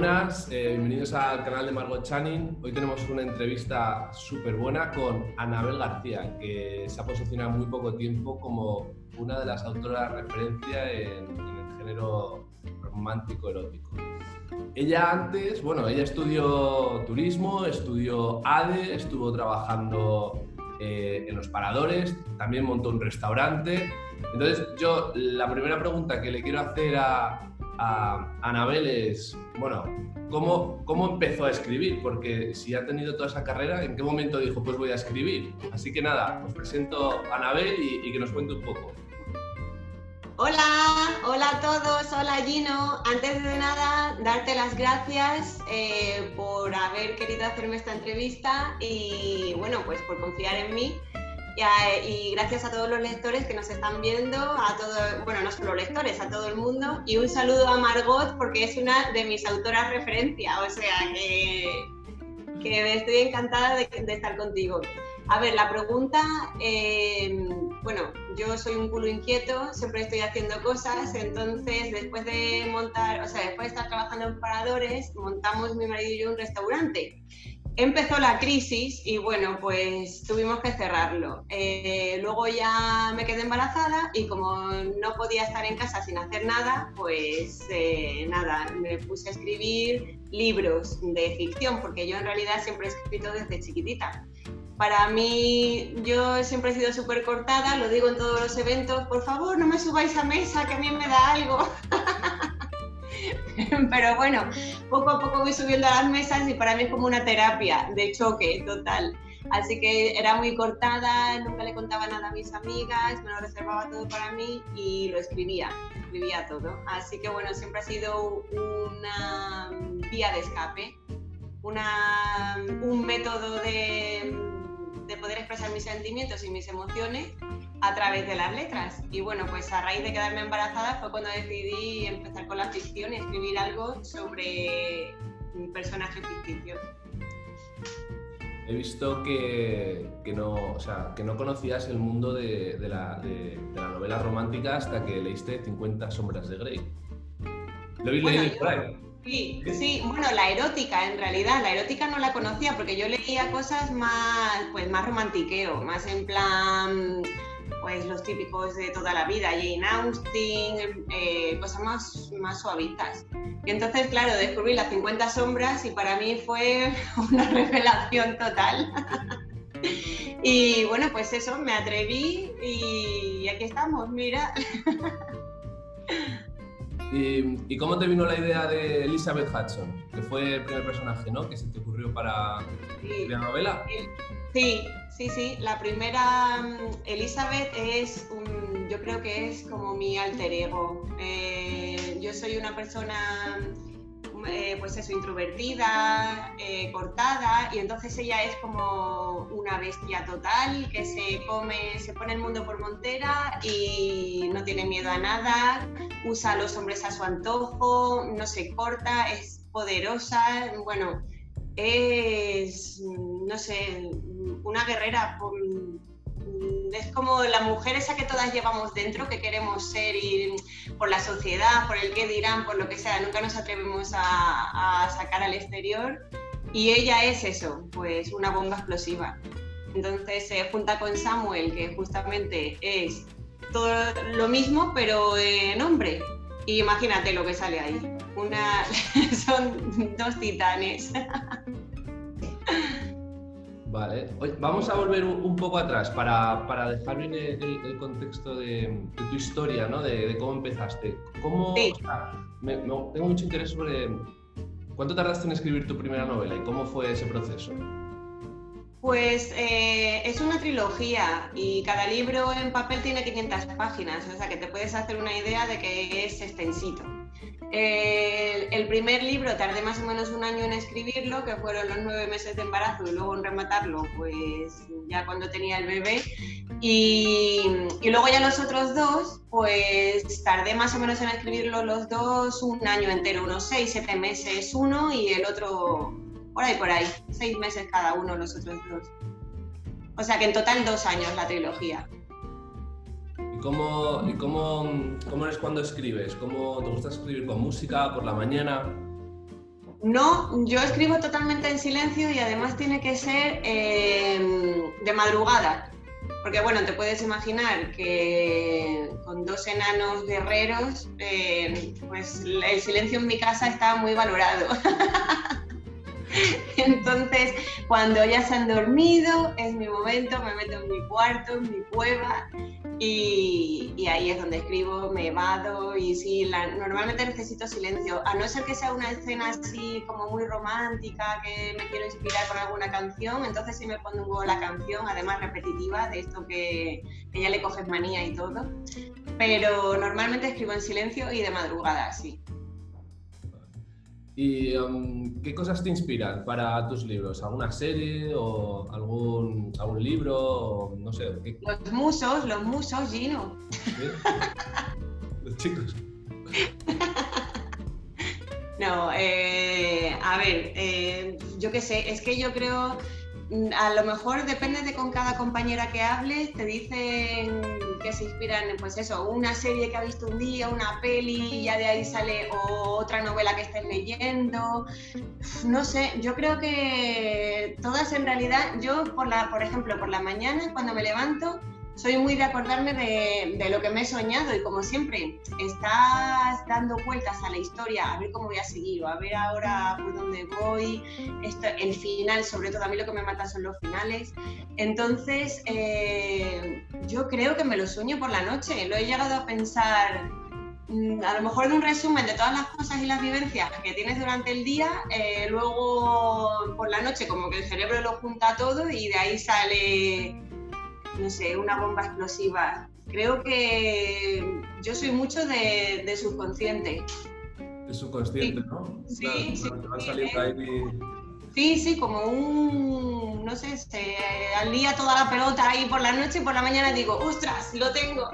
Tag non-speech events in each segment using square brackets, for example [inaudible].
buenas, eh, bienvenidos al canal de Margot Channing. Hoy tenemos una entrevista súper buena con Anabel García, que se ha posicionado muy poco tiempo como una de las autoras referencia en, el género romántico erótico. Ella antes, bueno, ella estudió turismo, estudió ADE, estuvo trabajando eh, en los paradores, también montó un restaurante. Entonces, yo la primera pregunta que le quiero hacer a, a Anabel es, bueno, ¿cómo, ¿cómo empezó a escribir? Porque si ha tenido toda esa carrera, ¿en qué momento dijo, pues voy a escribir? Así que nada, os presento a Anabel y, que nos cuente un poco. Hola, hola a todos, hola Gino. Antes de nada, darte las gracias eh, por haber querido hacerme esta entrevista y bueno, pues por confiar en mí y, gracias a todos los lectores que nos están viendo, a todo, bueno, no solo lectores, a todo el mundo. Y un saludo a Margot porque es una de mis autoras referencia, o sea que, que estoy encantada de, estar contigo. A ver, la pregunta, em, bueno, yo soy un culo inquieto, siempre estoy haciendo cosas, entonces después de montar, o sea, después de estar trabajando en paradores, montamos mi marido y yo un restaurante empezó la crisis y bueno, pues tuvimos que cerrarlo. Eh, luego ya me quedé embarazada y como no podía estar en casa sin hacer nada, pues eh, nada, me puse a escribir libros de ficción, porque yo en realidad siempre he escrito desde chiquitita. Para mí, yo siempre he sido súper cortada, lo digo en todos los eventos, por favor, no me subáis a mesa, que a mí me da algo. [laughs] [laughs] Pero bueno, poco a poco voy subiendo a las mesas y para mí es como una terapia de choque total. Así que era muy cortada, nunca le contaba nada a mis amigas, me lo reservaba todo para mí y lo escribía, escribía todo. Así que bueno, siempre ha sido una vía de escape, una, un método de, de poder expresar mis sentimientos y mis emociones a través de las letras. Y bueno, pues a raíz de quedarme embarazada fue cuando decidí empezar con la ficción y escribir algo sobre personajes ficticios. He visto que, que, no, o sea, que no conocías el mundo de, de, la, de, la, novela romántica hasta que leíste 50 sombras de Grey. ¿Lo habéis leído por ahí? Sí, sí, bueno, la erótica en realidad, la erótica no la conocía porque yo leía cosas más, pues más romantiqueo, más en plan pues los típicos de toda la vida, Jane Austen, eh, cosas más, más suavitas. Y entonces, claro, descubrí las 50 sombras y para mí fue [laughs] una revelación total. [laughs] y bueno, pues eso, me atreví y aquí estamos, mira. [laughs] ¿Y, cómo te vino la idea de Elizabeth Hudson, que fue el primer personaje ¿no? que se te ocurrió para la novela? Sí, Sí, sí, la primera, mm, Elizabeth, es un, yo creo que es como mi alter ego. Eh, yo soy una persona, eh, pues eso, introvertida, eh, cortada, y entonces ella es como una bestia total que se come, se pone el mundo por montera y no tiene miedo a nada, usa a los hombres a su antojo, no se corta, es poderosa, bueno, es, no sé, una guerrera. Es como la mujer esa que todas llevamos dentro, que queremos ser y por la sociedad, por el que dirán, por lo que sea, nunca nos atrevemos a, sacar al exterior. Y ella es eso, pues una bomba explosiva. Entonces se junta con Samuel, que justamente es todo lo mismo, pero en hombre. Y imagínate lo que sale ahí. Una, [laughs] son dos titanes. [laughs] Vale, vamos a volver un poco atrás para, para dejar bien el, contexto de, tu historia, ¿no? De, cómo empezaste. ¿Cómo, tengo mucho interés sobre cuánto tardaste en escribir tu primera novela y cómo fue ese proceso. Pues eh, es una trilogía y cada libro en papel tiene 500 páginas, o sea que te puedes hacer una idea de que es extensito. El, primer libro tardé más o menos un año en escribirlo, que fueron los nueve meses de embarazo, y luego en rematarlo, pues ya cuando tenía el bebé. Y, y, luego ya los otros dos, pues tardé más o menos en escribirlo los dos un año entero, unos seis, siete meses uno y el otro por ahí, por ahí, seis meses cada uno los otros dos. O sea que en total dos años la trilogía. ¿Y cómo, cómo, cómo eres cuando escribes? ¿Cómo te gusta escribir con música por la mañana? No, yo escribo totalmente en silencio y además tiene que ser em, de madrugada. Porque bueno, te puedes imaginar que con dos enanos guerreros, em, pues el silencio en mi casa está muy valorado. [laughs] Entonces, cuando ya se han dormido, es mi momento, me meto en mi cuarto, en mi cueva y, ahí es donde escribo, me vado y sí, normalmente necesito silencio, a no ser que sea una escena así como muy romántica, que me quiero inspirar con alguna canción, entonces sí me pongo la canción, además repetitiva, de esto que, que ya le coges manía y todo, pero normalmente escribo en silencio y de madrugada, sí. ¿Y um, qué cosas te inspiran para tus libros? ¿Alguna serie o algún, algún libro? no sé. Los musos, los musos, Gino. [laughs] los chicos. no, eh, a ver, eh, yo qué sé, es que yo creo a lo mejor depende de con cada compañera que hables, te dicen que se inspiran pues eso, una serie que ha visto un día, una peli, y ya de ahí sale otra novela que estés leyendo. No sé, yo creo que todas en realidad, yo por la, por ejemplo, por la mañana cuando me levanto, soy muy de acordarme de, lo que me he soñado y como siempre estás dando vueltas a la historia, a ver cómo voy a seguir o a ver ahora por dónde voy, esto, el final, sobre todo a mí lo que me mata son los finales. Entonces, eh, yo creo que me lo sueño por la noche, lo he llegado a pensar mm, a lo mejor de un resumen de todas las cosas y las vivencias que tienes durante el día, eh, luego por la noche como que el cerebro lo junta todo y de ahí sale no sé, una bomba explosiva. Creo que yo soy mucho de, subconsciente. De subconsciente, ¿no? Sí, sí. Sí, sí, como un, no sé, se, al día toda la pelota ahí por la noche y por la mañana digo, ostras, lo tengo.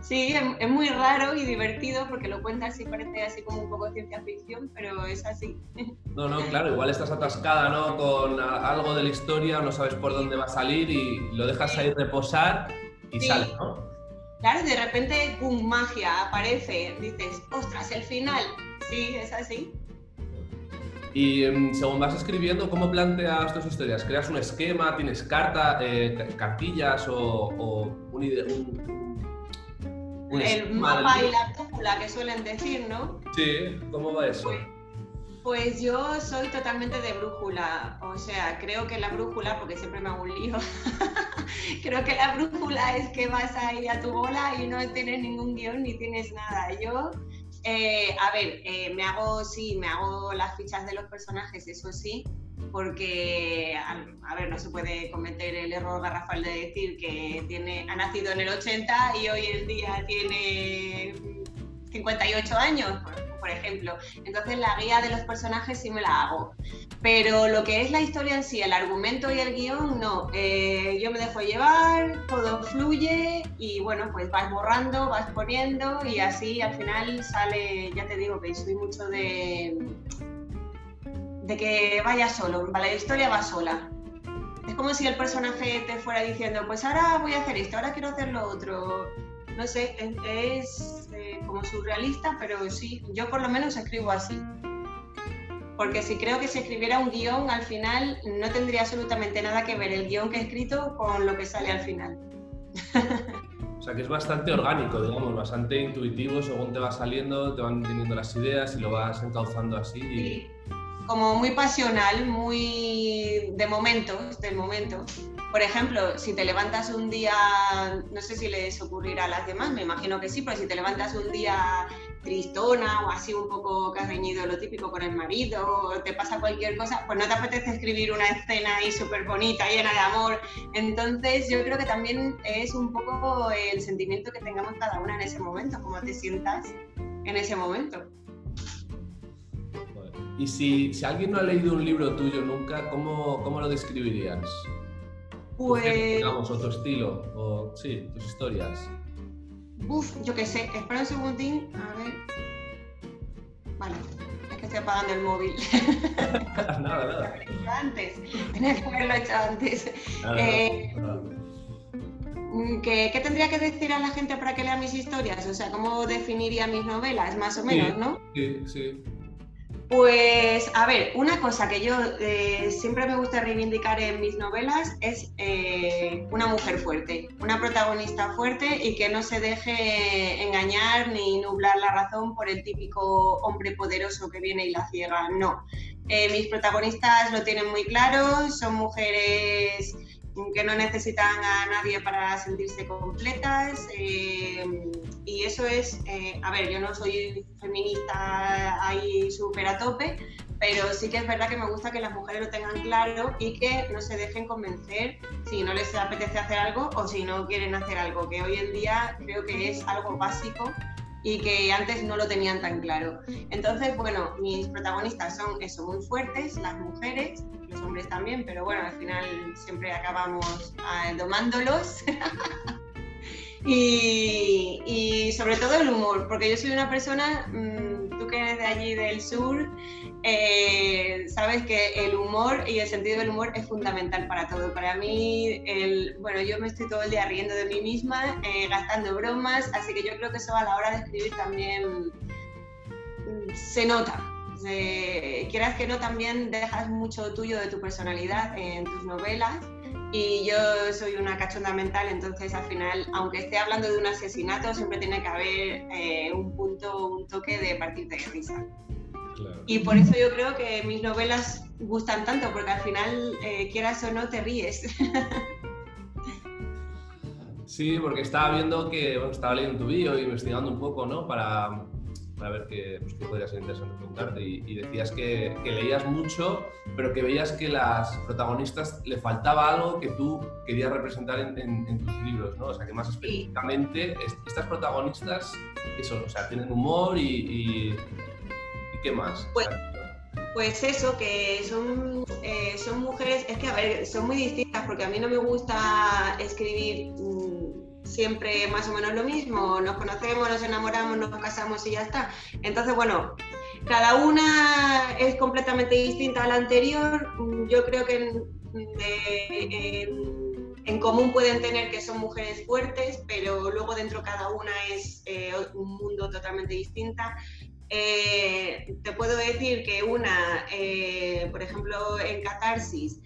Sí, es, muy raro y divertido porque lo cuentas y parece así como un poco ciencia ficción, pero es así. No, no, claro, igual estás atascada ¿no? con algo de la historia, no sabes por dónde va a salir y lo dejas ahí reposar y sale, ¿no? Claro, de repente, ¡pum! magia, aparece, dices, ostras, el final. Sí, es así. Y em, según vas escribiendo, ¿cómo planteas tus historias? ¿Creas un esquema? ¿Tienes carta, eh, cartillas o, un, un el mapa y la brújula que suelen decir, ¿no? Sí, ¿cómo va eso? Pues, pues, yo soy totalmente de brújula, o sea, creo que la brújula, porque siempre me hago un lío, [laughs] creo que la brújula es que vas ahí a tu bola y no tienes ningún guion ni tienes nada. Yo, eh, a ver, eh, me hago, sí, me hago las fichas de los personajes, eso sí, porque, a ver, no se puede cometer el error garrafal de decir que tiene, ha nacido en el 80 y hoy en día tiene 58 años, por, ejemplo. Entonces la guía de los personajes sí me la hago. Pero lo que es la historia en sí, el argumento y el guion, no. Eh, yo me dejo llevar, todo fluye y bueno, pues vas borrando, vas poniendo y así al final sale, ya te digo que soy mucho de de que vaya solo, la historia va sola. Es como si el personaje te fuera diciendo, pues ahora voy a hacer esto, ahora quiero hacer lo otro. No sé, es, eh, como surrealista, pero sí, yo por lo menos escribo así. Porque si creo que si escribiera un guion, al final no tendría absolutamente nada que ver el guion que he escrito con lo que sale al final. O sea que es bastante orgánico, digamos, bastante intuitivo, según te va saliendo, te van viniendo las ideas y lo vas encauzando así. Y como muy pasional, muy de momentos, del momento. Por ejemplo, si te levantas un día, no sé si les ocurrirá a las demás, me imagino que sí, pero si te levantas un día tristona o así un poco que has reñido lo típico con el marido o te pasa cualquier cosa, pues no te apetece escribir una escena ahí súper bonita, llena de amor. Entonces yo creo que también es un poco el sentimiento que tengamos cada una en ese momento, cómo te sientas en ese momento. Y si, si, alguien no ha leído un libro tuyo nunca, ¿cómo, cómo lo describirías? Pues... Digamos, o tu estilo, o sí, tus historias. Uf, yo qué sé, espera un segundín, a ver. Vale, es que estoy apagando el móvil. [laughs] [laughs] nada, nada. Antes, tenía que haberlo hecho antes. Eh, mm, ¿qué, ¿qué, tendría que decir a la gente para que lea mis historias? O sea, ¿cómo definiría mis novelas, más o menos, no? Sí, sí. Pues, a ver, una cosa que yo eh, siempre me gusta reivindicar en mis novelas es eh, una mujer fuerte, una protagonista fuerte y que no se deje engañar ni nublar la razón por el típico hombre poderoso que viene y la ciega. No. Eh, mis protagonistas lo tienen muy claro, son mujeres que no necesitan a nadie para sentirse completas. Eh, y eso es, eh, a ver, yo no soy feminista ahí súper a tope, pero sí que es verdad que me gusta que las mujeres lo tengan claro y que no se dejen convencer si no les apetece hacer algo o si no quieren hacer algo, que hoy en día creo que es algo básico y que antes no lo tenían tan claro. Entonces, bueno, mis protagonistas son eso, muy fuertes, las mujeres, los hombres también, pero bueno, al final siempre acabamos ah, domándolos. [laughs] y, sobre todo el humor, porque yo soy una persona, mm, tú que eres de allí del sur, eh, sabes que el humor y el sentido del humor es fundamental para todo. Para mí, el, bueno, yo me estoy todo el día riendo de mí misma, eh, gastando bromas, así que yo creo que eso a la hora de escribir también mm, se nota. Quieras que no, también dejas mucho tuyo de tu personalidad en tus novelas. Y yo soy una cachonda mental, entonces al final, aunque esté hablando de un asesinato, siempre tiene que haber eh, un punto, un toque de partir de risa. Y por eso yo creo que mis novelas gustan tanto, porque al final, eh, quieras o no, te ríes. [laughs] Sí, porque estaba viendo que, bueno, estaba leyendo tu vídeo, investigando un poco, ¿no? Para, para ver qué, pues, qué, podría ser interesante preguntarte. Y, decías que, que, leías mucho, pero que veías que las protagonistas le faltaba algo que tú querías representar en, en, tus libros, ¿no? O sea, que más específicamente, estas protagonistas, eso, o sea, tienen humor y, y qué más? Pues, pues eso, que son, eh, son mujeres, es que a ver, son muy distintas porque a mí no me gusta escribir mm, siempre más o menos lo mismo, nos conocemos, nos enamoramos, nos casamos y ya está. Entonces, bueno, cada una es completamente distinta a la anterior. Yo creo que en, común pueden tener que son mujeres fuertes, pero luego dentro cada una es eh, un mundo totalmente distinta. Eh, te puedo decir que una, eh, por ejemplo, en Catarsis,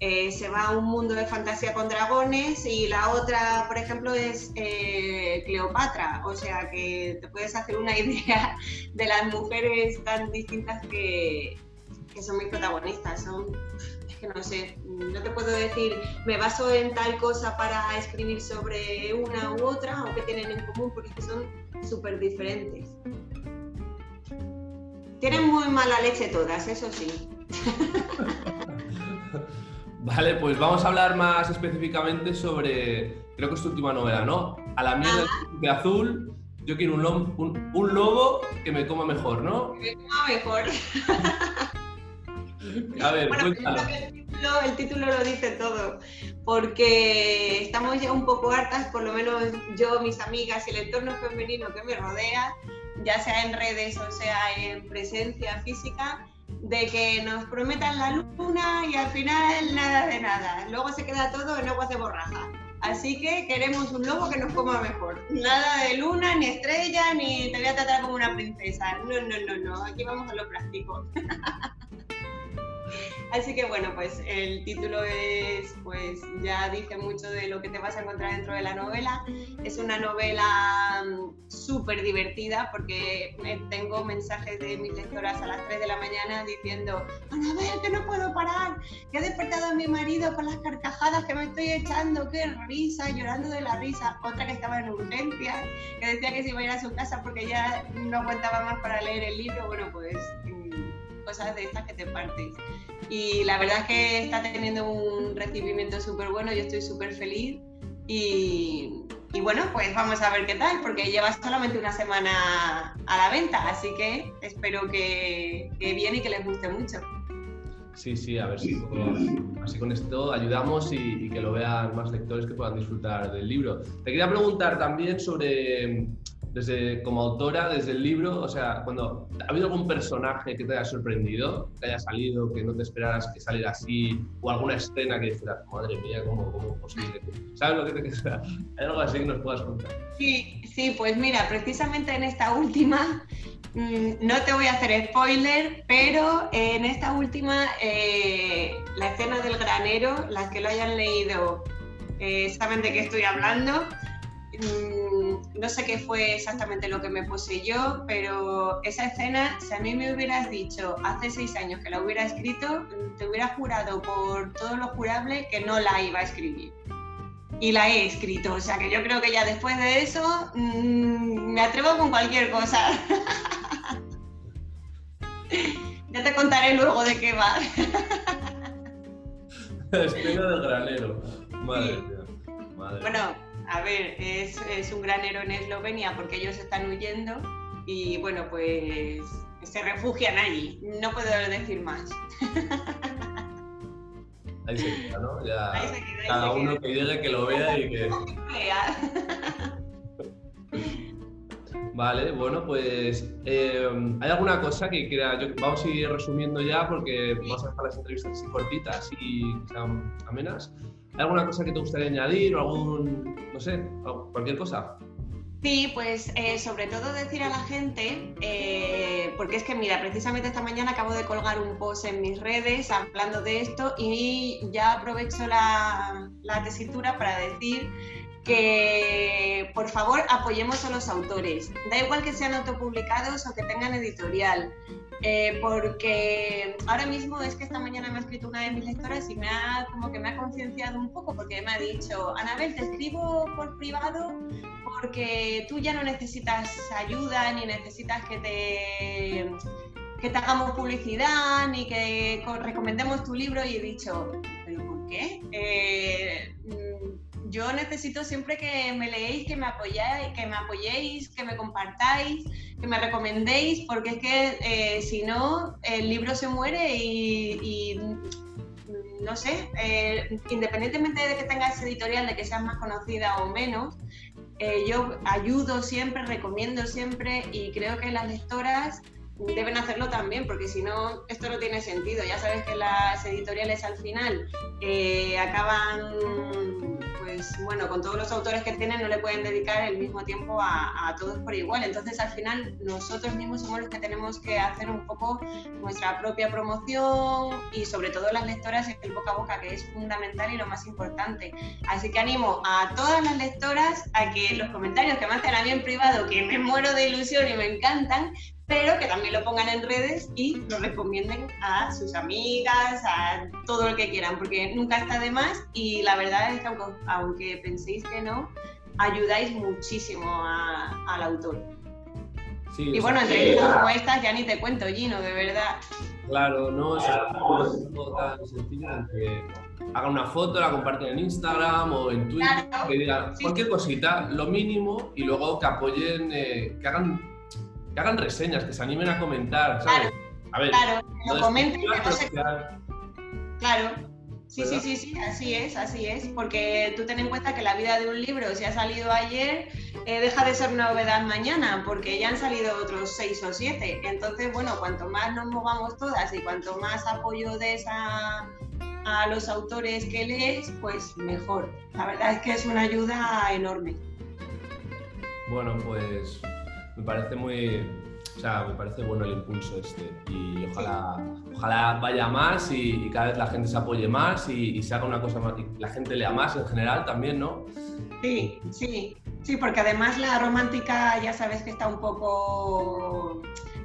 eh, se va a un mundo de fantasía con dragones y la otra, por ejemplo, es Cleopatra. O sea que te puedes hacer una [laughs] idea de las mujeres tan distintas que, que son mis protagonistas. Son, es que no sé, no te puedo decir, me baso en tal cosa para escribir sobre una u otra o que tienen en común, porque son súper diferentes. Tienen muy mala leche todas, eso sí. [laughs] vale, pues vamos a hablar más específicamente sobre, creo que es tu última novela, ¿no? A la mierda de azul, yo quiero un, lobo, un, lobo que me coma mejor, ¿no? Que me coma mejor. [laughs] A ver, cuéntalo. El título, lo dice todo, porque estamos ya un poco hartas, por lo menos yo, mis amigas y el entorno femenino que me rodea, ya sea en redes o sea en presencia física, de que nos prometan la luna y al final nada de nada. Luego se queda todo en aguas de borraja. Así que queremos un lobo que nos coma mejor. Nada de luna, ni estrella, ni te voy a tratar como una princesa. No, no, no, no. Aquí vamos a lo práctico. [laughs] [laughs] Así que bueno, pues el título es, pues ya dice mucho de lo que te vas a encontrar dentro de la novela. Es una novela mm, súper divertida porque tengo mensajes de mis lectoras a las 3 de la mañana diciendo, ver que no puedo parar, que he despertado a mi marido con las carcajadas que me estoy echando, qué risa, llorando de la risa. Otra que estaba en urgencia, que decía que se iba a ir a su casa porque ya no aguantaba más para leer el libro. Bueno, pues cosas de estas que te partes. Y la verdad es que está teniendo un recibimiento súper bueno, yo estoy súper feliz y, y, bueno, pues vamos a ver qué tal, porque lleva solamente una semana a la venta, así que espero que, que y que les guste mucho. Sí, sí, a ver si así con esto ayudamos y, y, que lo vean más lectores que puedan disfrutar del libro. Te quería preguntar también sobre desde como autora, desde el libro, o sea, cuando ha habido algún personaje que te haya sorprendido, que haya salido, que no te esperaras que saliera así, o alguna escena que dijeras, madre mía, ¿cómo, cómo es posible? ¿Sabes lo que te queda? ¿Hay [laughs] algo así que nos puedas contar? Sí, sí, pues mira, precisamente en esta última Mm, no te voy a hacer spoiler, pero en esta última, eh, la escena del granero, las que lo hayan leído eh, saben de qué estoy hablando. Mm, no sé qué fue exactamente lo que me puse yo, pero esa escena, si a mí me hubieras dicho hace seis años que la hubiera escrito, te hubiera jurado por todo lo jurable que no la iba a escribir. Y la he escrito, o sea que yo creo que ya después de eso mm, me atrevo con cualquier cosa. [laughs] ya te contaré luego de qué va. [laughs] Escena del granero. Madre mía. Bueno, a ver, es, es, un granero en Eslovenia porque ellos están huyendo y bueno, pues se refugian allí. No puedo decir más. Ahí se queda, ¿no? Ya ahí se queda, cada uno que llegue, que lo vea y que... [laughs] Vale, bueno, pues eh, ¿hay alguna cosa que quiera? Yo, vamos a ir resumiendo ya porque vamos a dejar las entrevistas así cortitas y sean amenas. ¿Hay alguna cosa que te gustaría añadir o algún, no sé, cualquier cosa? Sí, pues eh, sobre todo decir a la gente, eh, porque es que mira, precisamente esta mañana acabo de colgar un post en mis redes hablando de esto y ya aprovecho la, la tesitura para decir que por favor apoyemos a los autores. Da igual que sean autopublicados o que tengan editorial. Eh, porque ahora mismo es que esta mañana me ha escrito una de mis lectoras y me ha como que me ha concienciado un poco porque me ha dicho, Anabel, te escribo por privado porque tú ya no necesitas ayuda ni necesitas que te que te hagamos publicidad ni que recomendemos tu libro y he dicho, ¿pero por qué? Eh, yo necesito siempre que me leéis, que me apoyéis, que me apoyéis, que me compartáis, que me recomendéis, porque es que eh, si no, el libro se muere y, no sé, eh, independientemente de que tengas editorial, de que seas más conocida o menos, eh, yo ayudo siempre, recomiendo siempre y creo que las lectoras deben hacerlo también, porque si no, esto no tiene sentido. Ya sabes que las editoriales al final acaban pues bueno, con todos los autores que tienen no le pueden dedicar el mismo tiempo a, todos por igual. Entonces al final nosotros mismos somos los que tenemos que hacer un poco nuestra propia promoción y sobre todo las lectoras el boca a boca, que es fundamental y lo más importante. Así que animo a todas las lectoras a que los comentarios que me hacen a mí en privado, que me muero de ilusión y me encantan, pero que también lo pongan en redes y lo recomienden a sus amigas, a todo lo que quieran, porque nunca está de más y la verdad es que aunque, penséis que no, ayudáis muchísimo al autor. y bueno, entrevistas como estas ya ni te cuento, Gino, de verdad. Claro, no es algo tan sencillo que hagan una foto, la comparten en Instagram o en Twitter, que digan cualquier cosita, lo mínimo, y luego que apoyen, eh, que hagan que hagan reseñas, que se animen a comentar, ¿sabes? Claro, a ver, claro, lo comenten, que no se... Claro, sí, sí, sí, sí, así es, así es, porque tú ten en cuenta que la vida de un libro, si ha salido ayer, eh, deja de ser novedad mañana, porque ya han salido otros seis o siete. Entonces, bueno, cuanto más nos movamos todas y cuanto más apoyo des a, a los autores que lees, pues mejor. La verdad es que es una ayuda enorme. Bueno, pues me parece muy, o sea, me parece bueno el impulso este y ojalá, ojalá vaya más y, cada vez la gente se apoye más y, se haga una cosa más, y la gente lea más en general también, ¿no? Sí, sí, sí, porque además la romántica ya sabes que está un poco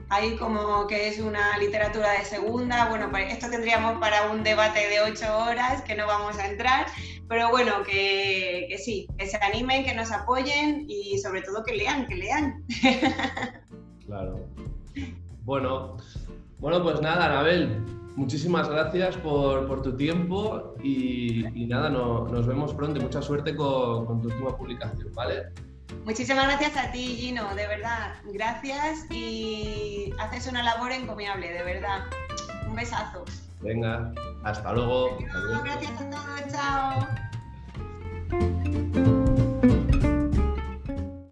ahí como que es una literatura de segunda, bueno, pues esto tendríamos para un debate de ocho horas que no vamos a entrar, pero bueno, que, que, sí, que se animen, que nos apoyen y sobre todo que lean, que lean. [laughs] Claro. Bueno, bueno pues nada, Anabel, muchísimas gracias por, por tu tiempo y, nada, no, nos vemos pronto y mucha suerte con tu última publicación, ¿vale? Muchísimas gracias a ti, Gino, de verdad. Gracias y haces una labor encomiable, de verdad. Un besazo. Venga, hasta luego. Adiós, Gracias a todos, chao.